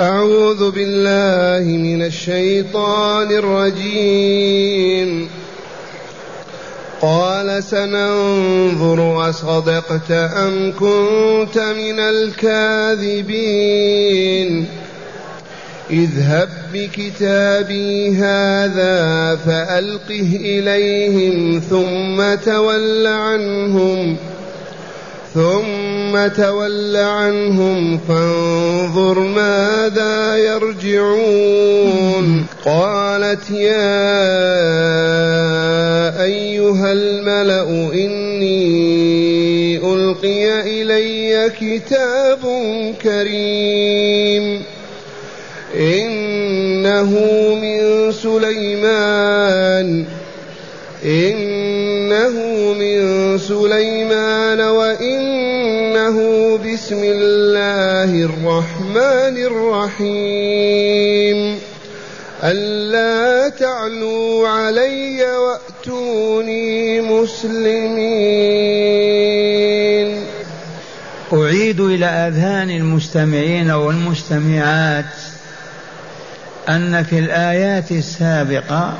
أعوذ بالله من الشيطان الرجيم. قال سننظر أصدقت أم كنت من الكاذبين. اذهب بكتابي هذا فألقه إليهم ثم تول عنهم ثم تول عنهم فانظر ماذا يرجعون. قالت يا أيها الملأ إني ألقي إلي كتاب كريم. إنه من سليمان. إنه من سليمان وإنه بسم الله الرحمن الرحيم. ألا تعلوا علي وأتوني مسلمين. أعيد إلى أذهان المستمعين والمستمعات أن في الآيات السابقة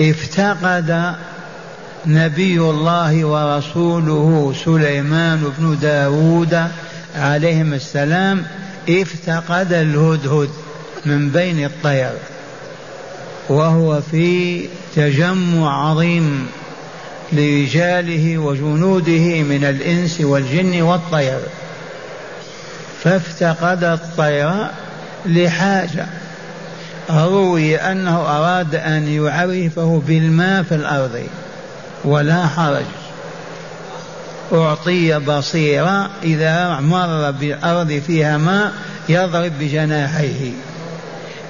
افتقد نبي الله ورسوله سليمان بن داود عليهم السلام افتقد الهدهد من بين الطير وهو في تجمع عظيم لرجاله وجنوده من الإنس والجن والطير. فافتقد الطير لحاجة روي أنه أراد أن يعرفه بالماء في الأرض. ولا حرج. أعطي بصيرة إذا مر بالأرض فيها ماء يضرب بجناحيه.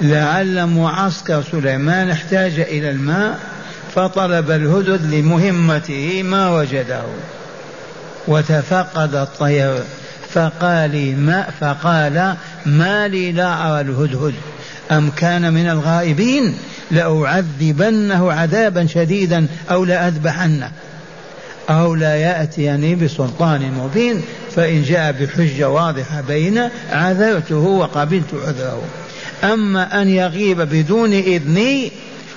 لعل معسكر سليمان احتاج إلى الماء فطلب الهدد لمهمته ما وجده. وتفقد الطير. فقال ما فقال ما لي لا أرى الهدهد. أم كان من الغائبين؟ لأعذبنه عذابا شديدا أو لأذبحنه. أو لا يأتيني بسلطان مبين فإن جاء بحجة واضحة بين عذرته وقبلت عذره. أما أن يغيب بدون إذني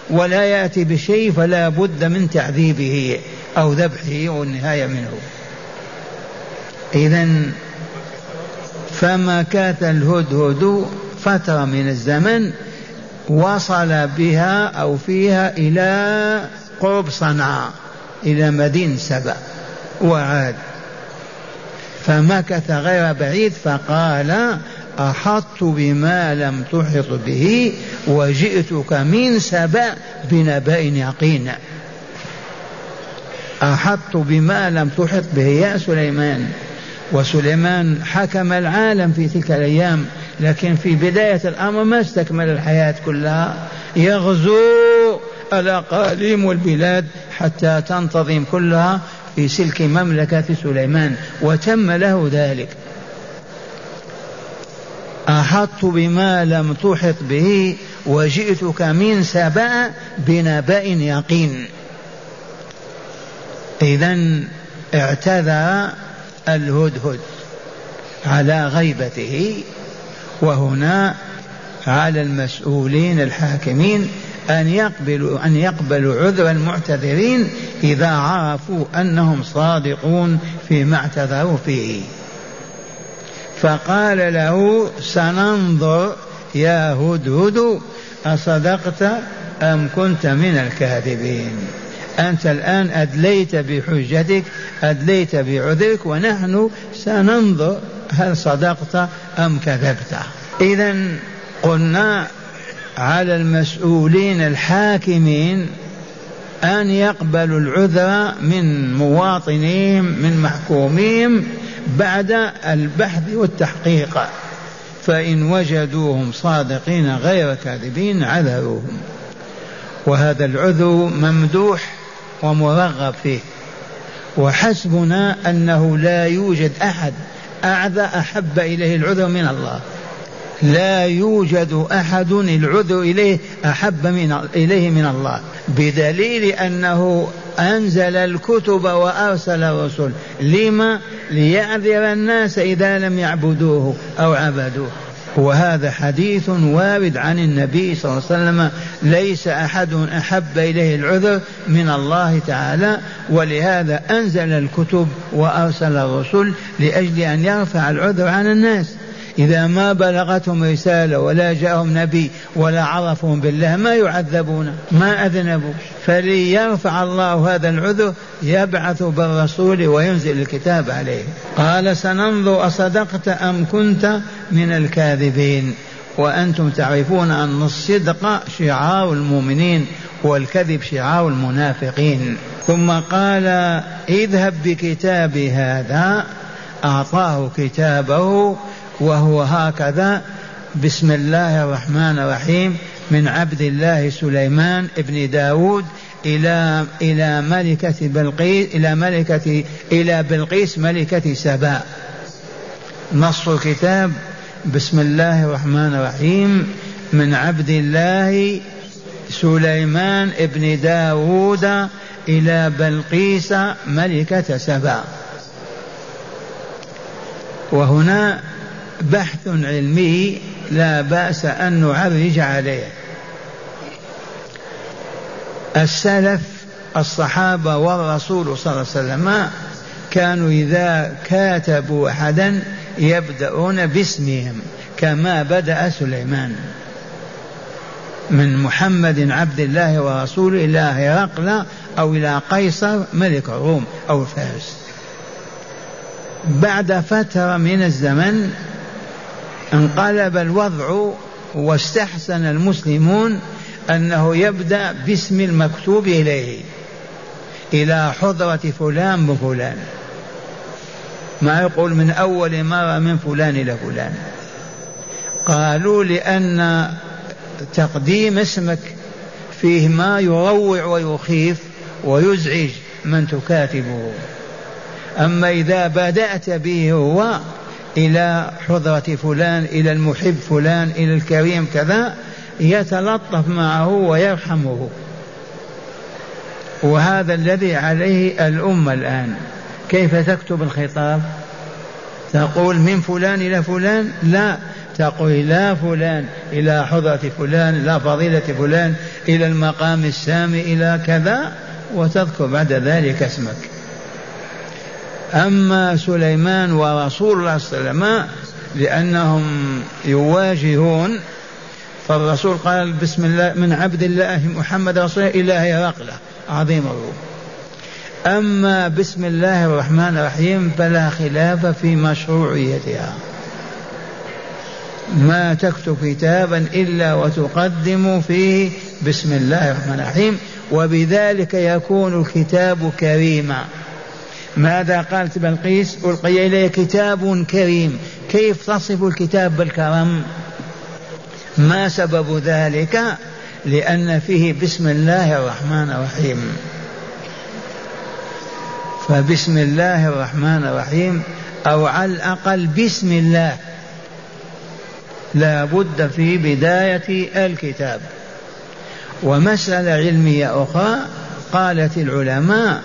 ولا يأتي بشيء فلا بد من تعذيبه أو ذبحه والنهاية منه. إذا فما كات الهدهد فترة من الزمن وصل بها أو فيها إلى قرب صنعاء إلى مدينة سبأ وعاد. فمكث غير بعيد فقال أحطت بما لم تحط به وجئتك من سبأ بنبأ يقين. أحطت بما لم تحط به يا سليمان. وسليمان حكم العالم في تلك الأيام لكن في بداية الأمر ما استكمل الحياة كلها يغزو الأقاليم والبلاد حتى تنتظم كلها في سلك مملكة سليمان وتم له ذلك. أحطت بما لم تحط به وجئتك من سبأ بنبأ يقين. إذا اعتذر الهدهد على غيبته. وهنا على المسؤولين الحاكمين أن يقبلوا أن يقبلوا عذر المعتذرين إذا عرفوا أنهم صادقون فيما اعتذروا فيه. فقال له سننظر يا هدهد أصدقت أم كنت من الكاذبين؟ أنت الآن أدليت بحجتك أدليت بعذرك ونحن سننظر هل صدقت أم كذبت؟ إذا قلنا على المسؤولين الحاكمين أن يقبلوا العذر من مواطنيهم من محكوميهم بعد البحث والتحقيق. فإن وجدوهم صادقين غير كاذبين عذروهم. وهذا العذر ممدوح ومرغب فيه. وحسبنا أنه لا يوجد أحد أعذى أحب إليه العذر من الله. لا يوجد أحد العذر إليه أحب من إليه من الله. بدليل أنه أنزل الكتب وأرسل الرسل. لما؟ ليعذر الناس إذا لم يعبدوه أو عبدوه. وهذا حديث وارد عن النبي صلى الله عليه وسلم ليس أحد أحب إليه العذر من الله تعالى ولهذا أنزل الكتب وأرسل الرسل لأجل أن يرفع العذر عن الناس. إذا ما بلغتهم رسالة ولا جاءهم نبي ولا عرفهم بالله ما يعذبون ما أذنبوا. فليرفع الله هذا العذر يبعث بالرسول وينزل الكتاب عليه. قال سننظر أصدقت أم كنت من الكاذبين؟ وأنتم تعرفون أن الصدق شعار المؤمنين والكذب شعار المنافقين. ثم قال اذهب بكتابي هذا أعطاه كتابه وهو هكذا. بسم الله الرحمن الرحيم. من عبد الله سليمان ابن داود إلى إلى ملكة بلقيس إلى ملكة إلى بلقيس ملكة سباء نص الكتاب. بسم الله الرحمن الرحيم. من عبد الله سليمان ابن داود إلى بلقيس ملكة سباء وهنا بحث علمي لا بأس أن نعرج عليه. السلف الصحابة والرسول صلى الله عليه وسلم كانوا إذا كاتبوا احدا يبدأون باسمهم كما بدأ سليمان. من محمد عبد الله ورسوله إلى هرقل أو إلى قيصر ملك الروم أو فارس. بعد فترة من الزمن انقلب الوضع واستحسن المسلمون انه يبدا باسم المكتوب اليه إلى حضره فلان وفلان ما يقول من اول مرة من فلان إلى فلان. قالوا لأن تقديم اسمك فيه ما يروع ويخيف ويزعج من تكاتبه. أما إذا بدأت به هو إلى حضرة فلان إلى المحب فلان إلى الكريم كذا يتلطف معه ويرحمه. وهذا الذي عليه الأمة الآن. كيف تكتب الخطاب؟ تقول من فلان إلى فلان؟ لا. تقول إلى فلان إلى حضرة فلان إلى فضيلة فلان إلى المقام السامي إلى كذا. وتذكر بعد ذلك اسمك. أما سليمان ورسول الله صلى الله عليه وسلم لأنهم يواجهون فالرسول قال بسم الله من عبد الله محمد رسول الله إلى هرقلة عظيم الروح. أما بسم الله الرحمن الرحيم فلا خلاف في مشروعيتها. ما تكتب كتابا إلا وتقدم فيه بسم الله الرحمن الرحيم وبذلك يكون الكتاب كريما. ماذا قالت بلقيس؟ ألقي إلي كتاب كريم. كيف تصف الكتاب بالكرم؟ ما سبب ذلك؟ لأن فيه بسم الله الرحمن الرحيم. فبسم الله الرحمن الرحيم أو على الأقل بسم الله. لا بد في بداية الكتاب. ومسألة علمية أخرى قالت العلماء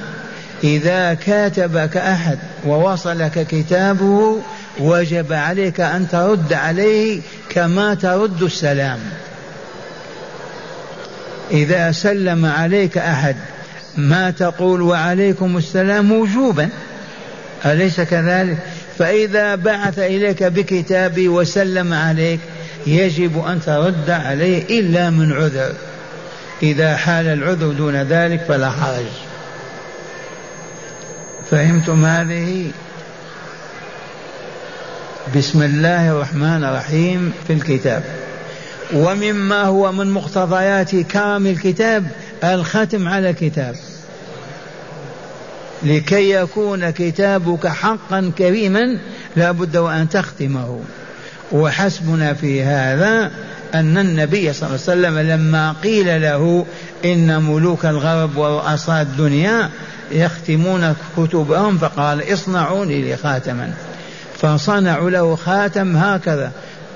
إذا كاتبك أحد ووصلك كتابه وجب عليك أن ترد عليه كما ترد السلام. إذا سلم عليك أحد ما تقول وعليكم السلام وجوبا؟ أليس كذلك؟ فإذا بعث إليك بكتابي وسلم عليك يجب أن ترد عليه إلا من عذر. إذا حال العذر دون ذلك فلا حرج. فهمتم هذه؟ بسم الله الرحمن الرحيم في الكتاب. ومما هو من مقتضيات كرم الكتاب الختم على الكتاب. لكي يكون كتابك حقا كريما لا بد وأن تختمه. وحسبنا في هذا أن النبي صلى الله عليه وسلم لما قيل له إن ملوك الغرب ورؤساء الدنيا يختمون كتبهم فقال اصنعوا لي خاتما فصنعوا له خاتم هكذا.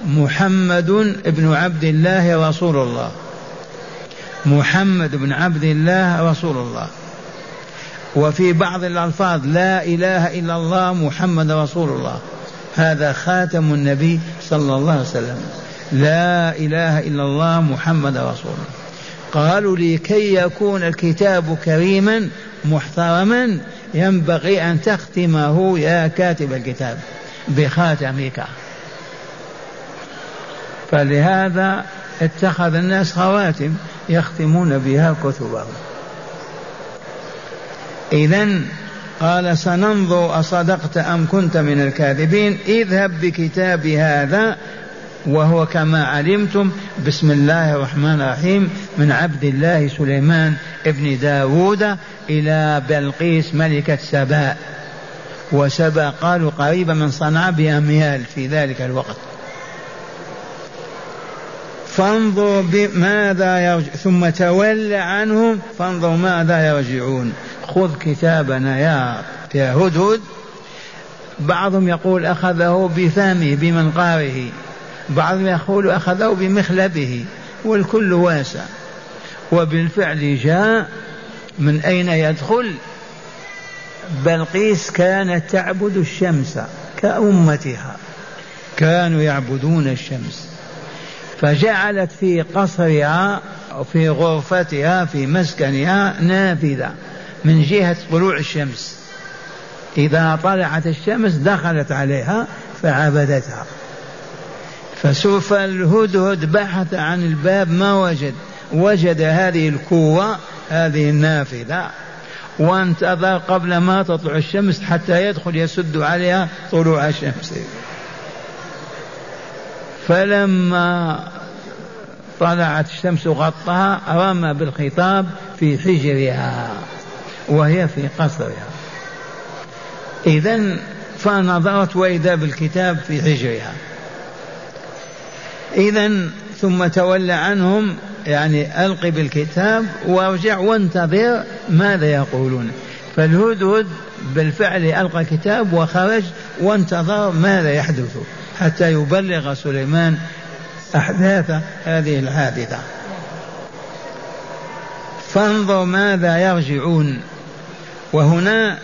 محمد بن عبد الله رسول الله. محمد بن عبد الله رسول الله. وفي بعض الألفاظ لا إله إلا الله محمد رسول الله. هذا خاتم النبي صلى الله عليه وسلم. لا إله إلا الله محمد رسول الله. قالوا لكي يكون الكتاب كريما محترما ينبغي أن تختمه يا كاتب الكتاب بخاتمك فلهذا اتخذ الناس خواتم يختمون بها كتبهم. إذا قال سننظر أصدقت أم كنت من الكاذبين؟ اذهب بكتابي هذا وهو كما علمتم بسم الله الرحمن الرحيم من عبد الله سليمان ابن داود إلى بلقيس ملكة سباء وسبا قالوا قريبة من صنعاء بأميال في ذلك الوقت. فانظر بماذا يرجع ثم تول عنهم فانظر ماذا يرجعون. خذ كتابنا يا يا هدهد. بعضهم يقول أخذه بفمه بمنقاره. بعضهم يقول أخذه بمخلبه والكل واسع. وبالفعل جاء من أين يدخل؟ بلقيس كانت تعبد الشمس كأمتها. كانوا يعبدون الشمس. فجعلت في قصرها في غرفتها في مسكنها نافذة من جهة طلوع الشمس. إذا طلعت الشمس دخلت عليها فعبدتها. فسوف الهدهد بحث عن الباب ما وجد. وجد هذه الكوة هذه النافذة. وانتظر قبل ما تطلع الشمس حتى يدخل يسد عليها طلوع الشمس. فلما طلعت الشمس غطاها رمى بالخطاب في حجرها وهي في قصرها. إذا فنظرت وإذا بالكتاب في حجرها. إذا ثم تولى عنهم يعني ألق بالكتاب وارجع وانتظر ماذا يقولون. فالهدهد بالفعل ألقى الكتاب وخرج وانتظر ماذا يحدث حتى يبلغ سليمان أحداث هذه الحادثة. فانظر ماذا يرجعون. وهنا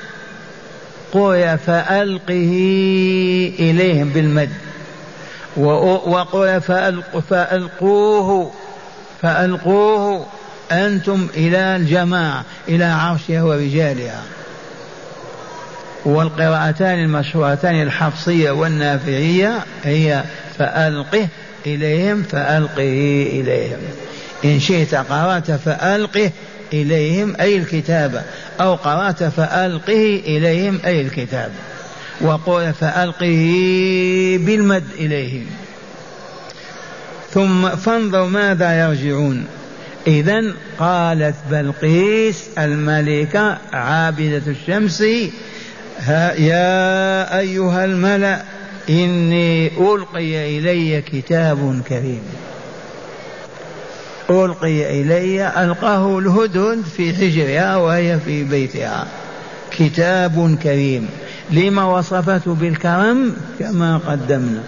قوي فألقه إليهم بالمد. وقل فألقوه فألقوه أنتم إلى الجماعة إلى عرشها ورجالها. والقراءتان المشهورتان الحفصية والنافعية هي فألقه إليهم فألقه إليهم. إن شئت قرأت فألقه إليهم أي الكتاب. أو قرأت فألقه إليهم أي الكتاب. وقول فألقه بالمد إليهم. ثم فانظر ماذا يرجعون. إذا قالت بلقيس الملكة عابدة الشمس يا أيها الملأ إني ألقي إلي كتاب كريم. ألقي إلي ألقاه الهدهد في حجرها وهي في بيتها. كتاب كريم. لما وصفته بالكرم كما قدمنا.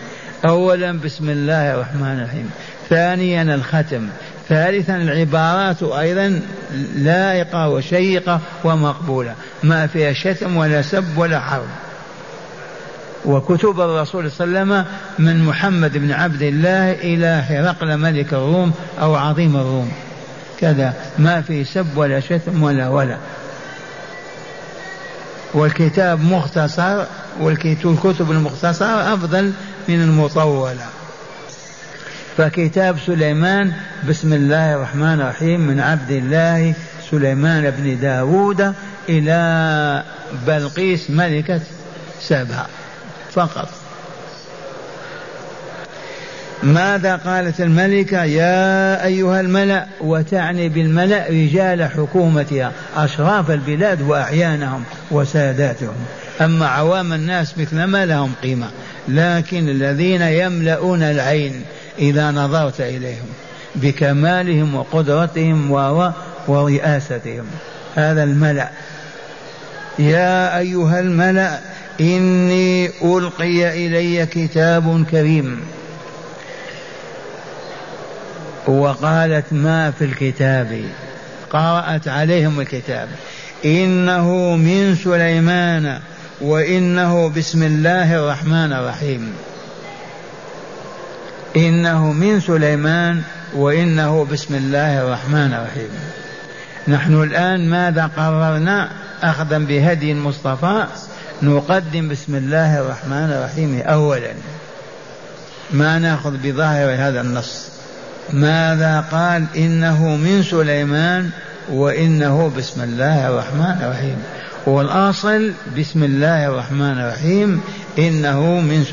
أولا بسم الله الرحمن الرحيم. ثانيا الختم. ثالثا العبارات أيضا لائقة وشيقة ومقبولة. ما فيها شتم ولا سب ولا حرب. وكتب الرسول صلى الله عليه وسلم من محمد بن عبد الله إلى هرقل ملك الروم أو عظيم الروم. كذا. ما في سب ولا شتم ولا ولا. والكتاب مختصر والكتب المختصرة أفضل من المطولة. فكتاب سليمان بسم الله الرحمن الرحيم من عبد الله سليمان بن داود إلى بلقيس ملكة سبع. فقط. ماذا قالت الملكة؟ يا أيها الملأ وتعني بالملأ رجال حكومتها أشراف البلاد وأعيانهم وساداتهم. أما عوام الناس مثل ما لهم قيمة. لكن الذين يملؤون العين إذا نظرت إليهم بكمالهم وقدرتهم ورئاستهم. هذا الملأ. يا أيها الملأ إني ألقي إلي كتاب كريم. وقالت ما في الكتاب. قرأت عليهم الكتاب. إنه من سليمان وإنه بسم الله الرحمن الرحيم. إنه من سليمان وإنه بسم الله الرحمن الرحيم. نحن الآن ماذا قررنا؟ أخذا بهدي المصطفى نقدم بسم الله الرحمن الرحيم أولا. ما نأخذ بظاهر هذا النص؟ ماذا قال؟ إنه من سليمان وإنه بسم الله الرحمن الرحيم. والأصل بسم الله الرحمن الرحيم إنه من,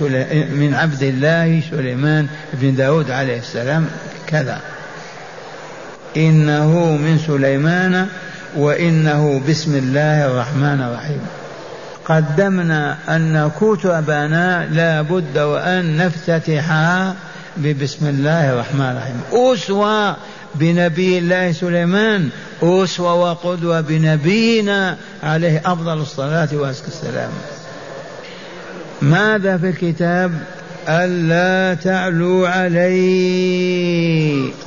من عبد الله سليمان بن داود عليه السلام. كذا. إنه من سليمان وإنه بسم الله الرحمن الرحيم. قدمنا أن كتبنا لا بد وأن نفتتحها ببسم الله الرحمن الرحيم. أسوة بنبي الله سليمان أسوة وقدوة بنبينا عليه أفضل الصلاة وأزكى السلام. ماذا في الكتاب؟ ألا تعلوا علي.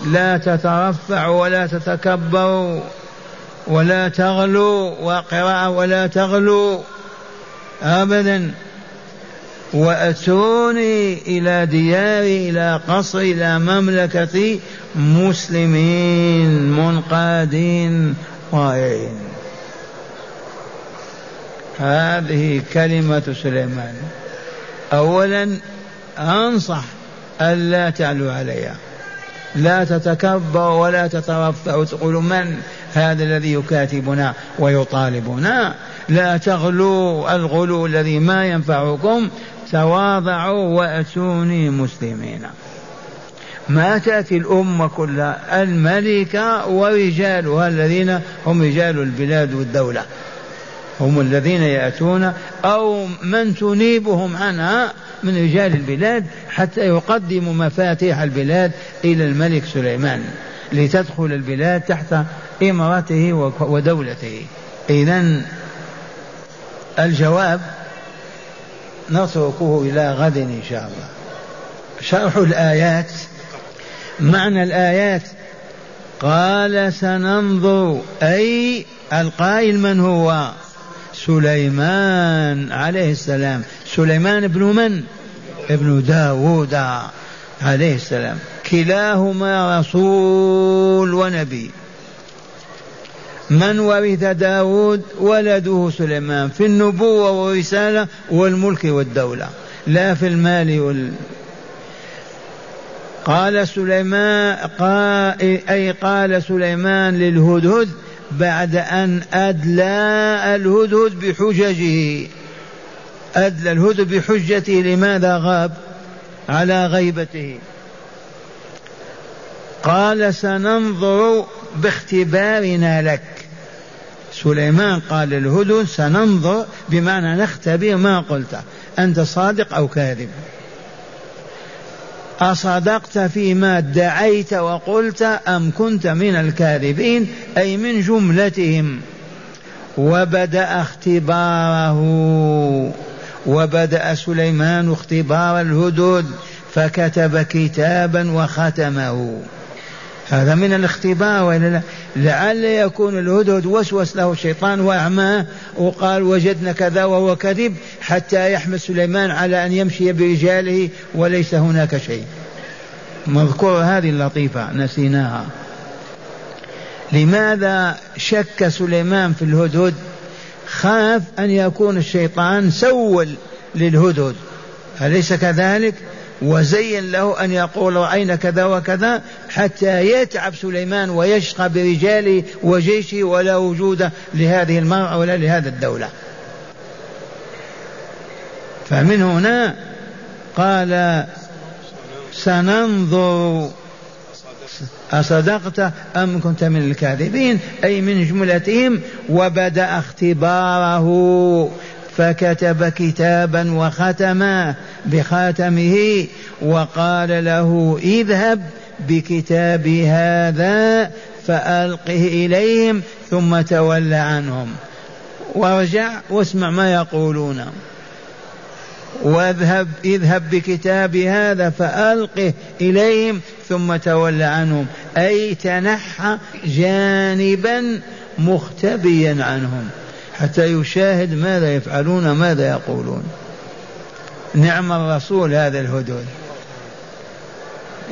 لا تترفعوا ولا تتكبروا ولا تغلوا وقراءة ولا تغلوا أبدا. وأتوني إلى دياري إلى قصري إلى مملكتي مسلمين منقادين طائعين. هذه كلمة سليمان. أولا أنصح ألا تعلوا علي لا تتكبر ولا تترفع وتقول من هذا الذي يكاتبنا ويطالبنا. لا تغلوا الغلو الذي ما ينفعكم تواضعوا وأتوني مسلمين. ما تأتي الأمة كلها الملكة ورجالها الذين هم رجال البلاد والدولة. هم الذين يأتون أو من تنيبهم عنها من رجال البلاد حتى يقدموا مفاتيح البلاد إلى الملك سليمان. لتدخل البلاد تحت امرته ودولته. اذا الجواب نتركه إلى غد إن شاء الله. شرح الآيات. معنى الآيات. قال سننظر. أي القائل من هو؟ سليمان عليه السلام. سليمان ابن من؟ ابن داود عليه السلام. كلاهما رسول ونبي. من ورث داود ولده سليمان في النبوة والرسالة والملك والدولة لا في المال وال. قال سليمان قال أي قال سليمان للهدهد بعد أن أدلى الهدهد بحججه. أدلى الهدهد بحجته لماذا غاب؟ على غيبته. قال سننظر باختبارنا لك. سليمان قال للهدهد سننظر بمعنى نختبر ما قلت أنت صادق أو كاذب. أصدقت فيما ادعيت وقلت أم كنت من الكاذبين؟ أي من جملتهم. وبدأ اختباره. وبدأ سليمان اختبار الهدود فكتب كتابا وختمه. هذا من الاختبار وإلا لا لعل يكون الهدهد وسوس له الشيطان وأعماه وقال وجدنا كذا وهو كذب حتى يحمل سليمان على أن يمشي برجاله وليس هناك شيء. مذكور هذه اللطيفة نسيناها. لماذا شك سليمان في الهدهد؟ خاف أن يكون الشيطان سول للهدهد. أليس كذلك؟ وزين له أن يقول رأينا كذا وكذا حتى يتعب سليمان ويشقى برجاله وجيشه ولا وجود لهذه المرأة ولا لهذا الدولة. فمن هنا قال سننظر أصدقت أم كنت من الكاذبين؟ أي من جملتهم وبدأ اختباره. فكتب كتابا وختمه بخاتمه وقال له اذهب بكتابي هذا فألقه إليهم ثم تول عنهم. وارجع واسمع ما يقولون. واذهب اذهب بكتابي هذا فألقه إليهم ثم تول عنهم. أي تنحى جانبا مختبيا عنهم. حتى يشاهد ماذا يفعلون ماذا يقولون. نعم الرسول هذا الهدود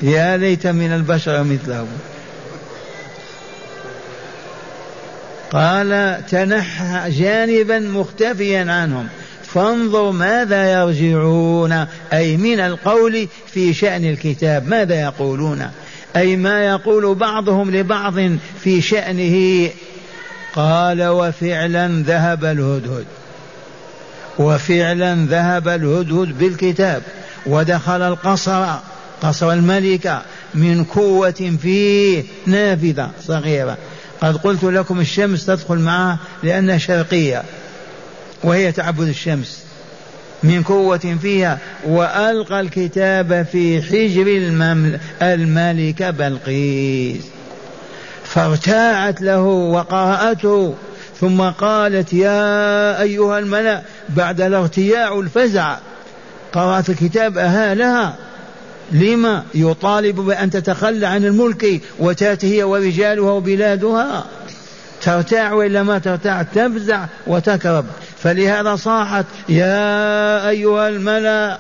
يا ليت من البشر مثله قال تنحى جانبا مختفيا عنهم. فانظر ماذا يرجعون. أي من القول في شأن الكتاب ماذا يقولون. أي ما يقول بعضهم لبعض في شأنه قال وفعلا ذهب الهدهد. وفعلا ذهب الهدهد بالكتاب. ودخل القصر قصر الملكة من قوة فيه نافذة صغيرة. قد قلت لكم الشمس تدخل معها لأنها شرقية وهي تعبد الشمس. من قوة فيها وألقى الكتاب في حجر الملكة بلقيس. فارتاعت له وقرأته ثم قالت يا أيها الملأ بعد الارتياع الفزع قرأت الكتاب أها لها لما يطالب بأن تتخلى عن الملك وتأتي هي ورجالها وبلادها؟ ترتاع وإلا ما ترتاع؟ تفزع وتكرب. فلهذا صاحت يا أيها الملأ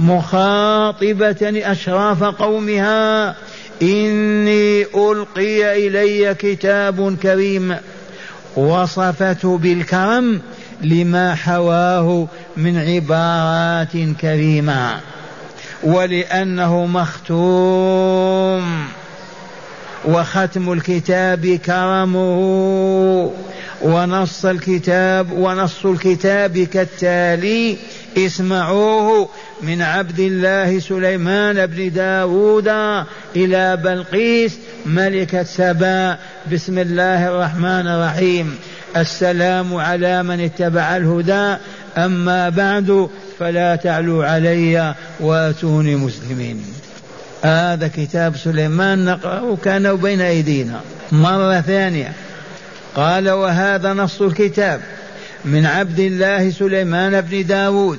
مخاطبة أشراف قومها إني ألقي إلي كتاب كريم وصفته بالكرم لما حواه من عبارات كريمة ولأنه مختوم وختم الكتاب كرمه ونص الكتاب ونص الكتاب كالتالي اسمعوه من عبد الله سليمان بن داود إلى بلقيس ملكة سبا بسم الله الرحمن الرحيم. السلام على من اتبع الهدى. أما بعد فلا تعلوا علي واتوني مسلمين. هذا كتاب سليمان نقرأه كان بين أيدينا. مرة ثانية. قال وهذا نص الكتاب. من عبد الله سليمان بن داود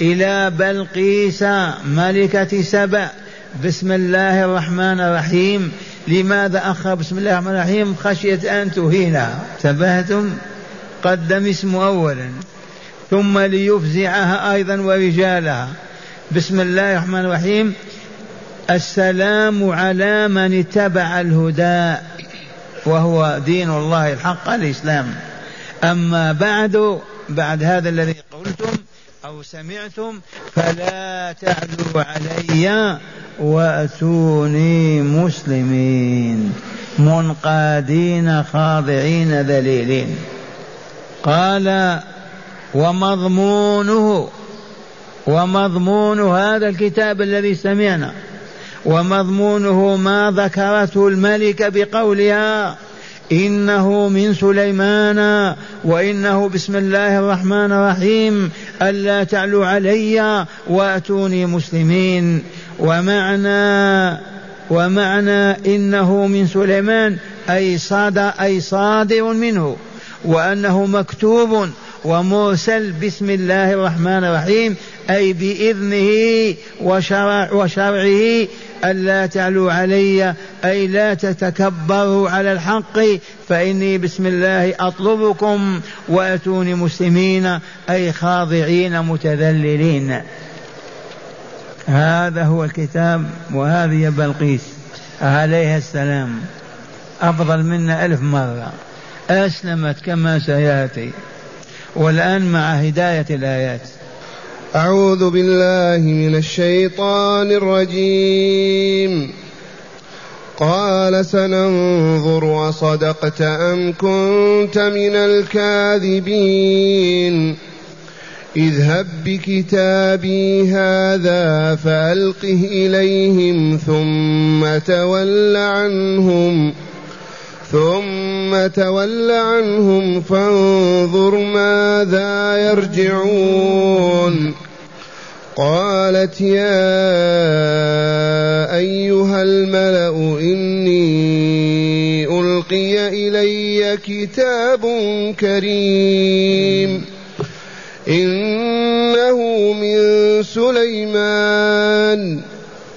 إلى بلقيس ملكة سبأ. بسم الله الرحمن الرحيم. لماذا أخر بسم الله الرحمن الرحيم؟ خشية أن تهينها. تبهتم قدم اسمه أولا. ثم ليفزعها أيضا ورجالها. بسم الله الرحمن الرحيم. السلام على من اتبع الهدى. وهو دين الله الحق الإسلام. أما بعد بعد هذا الذي قلتم أو سمعتم فلا تعلوا علي وأتوني مسلمين منقادين خاضعين ذليلين. قال ومضمونه ومضمون هذا الكتاب الذي سمعنا ومضمونه ما ذكرته الملكة بقولها إنه من سليمان وإنه بسم الله الرحمن الرحيم ألا تعلوا علي وأتوني مسلمين. ومعنى ومعنى إنه من سليمان أي صادر أي صادر منه وأنه مكتوب ومرسل بسم الله الرحمن الرحيم أي بإذنه وشرع وشرعه ألا تعلوا علي أي لا تتكبروا على الحق فإني بسم الله أطلبكم وأتوني مسلمين أي خاضعين متذللين. هذا هو الكتاب وهذه بلقيس عليها السلام. أفضل منا ألف مرة. أسلمت كما سيأتي. والآن مع هداية الآيات. أعوذ بالله من الشيطان الرجيم. قال سننظر وصدقت أم كنت من الكاذبين. اذهب بكتابي هذا فألقه إليهم ثم تول عنهم. ثم تول عنهم فانظر ماذا يرجعون. قالت يا أيها الملأ إني ألقي إلي كتاب كريم. إنه من سليمان.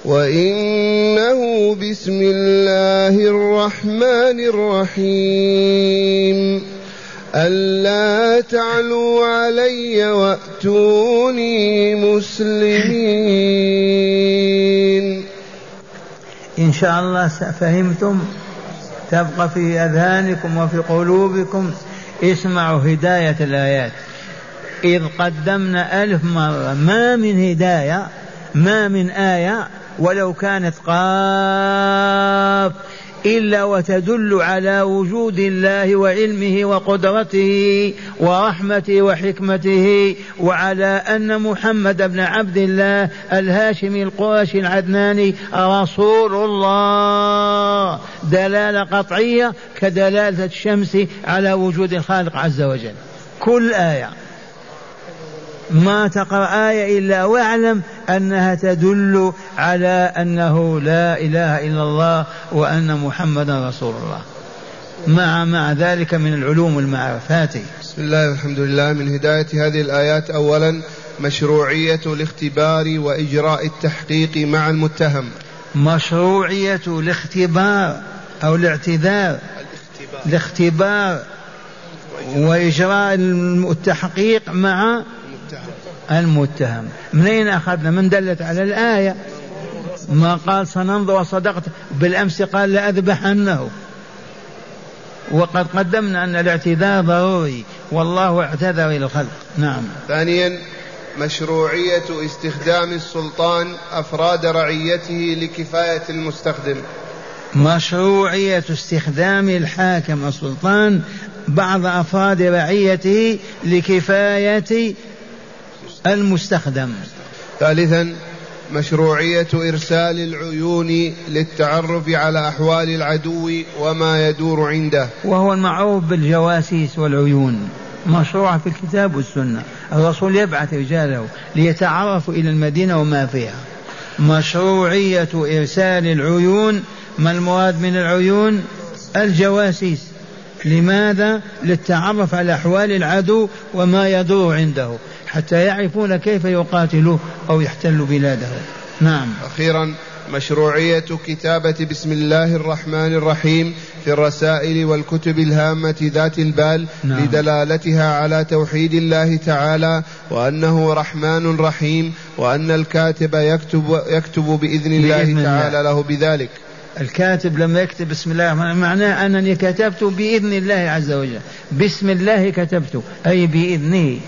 وإنه بسم الله الرحمن الرحيم ألا تعلوا علي وأتوني مسلمين إن شاء الله فهمتم تبقى في أذهانكم وفي قلوبكم اسمعوا هداية الآيات. إذ قدمنا ألف مرة ما من هداية ما من آية ولو كانت قاف إلا وتدل على وجود الله وعلمه وقدرته ورحمته وحكمته وعلى أن محمد بن عبد الله الهاشمي القرشي العدناني رسول الله. دلالة قطعية كدلالة الشمس على وجود الخالق عز وجل. كل آية. ما تقرأ آية إلا واعلم أنها تدل على أنه لا إله إلا الله وأن محمدا رسول الله. مع مع ذلك من العلوم والمعرفات بسم الله والحمد لله. من هداية هذه الآيات أولا مشروعية الاختبار وإجراء التحقيق مع المتهم. مشروعية الاختبار أو الاعتذار. الاختبار. وإجراء التحقيق مع المتهم. منين أخذنا؟ من دلت على الآية. ما قال سننظر وصدقت بالأمس قال لأذبحنه وقد قدمنا أن الاعتذار ضروري. والله اعتذر إلى الخلق. نعم. ثانيا مشروعية استخدام السلطان أفراد رعيته لكفاية المستخدم. مشروعية استخدام الحاكم السلطان بعض أفراد رعيته لكفاية المستخدم. ثالثا مشروعية إرسال العيون للتعرف على أحوال العدو وما يدور عنده. وهو المعروف بالجواسيس والعيون. مشروع في الكتاب والسنة. الرسول يبعث رجاله ليتعرفوا إلى المدينة وما فيها. مشروعية إرسال العيون. ما المراد من العيون؟ الجواسيس. لماذا؟ للتعرف على أحوال العدو وما يدور عنده. حتى يعرفون كيف يقاتلوه أو يحتلوا بلاده. نعم. أخيرا مشروعية كتابة بسم الله الرحمن الرحيم في الرسائل والكتب الهامة ذات البال نعم. لدلالتها على توحيد الله تعالى وأنه رحمن رحيم وأن الكاتب يكتب يكتب بإذن الله بإذن تعالى الله. له بذلك. الكاتب لما يكتب بسم الله معناه أنني كتبت بإذن الله عز وجل. بسم الله كتبت أي بإذنه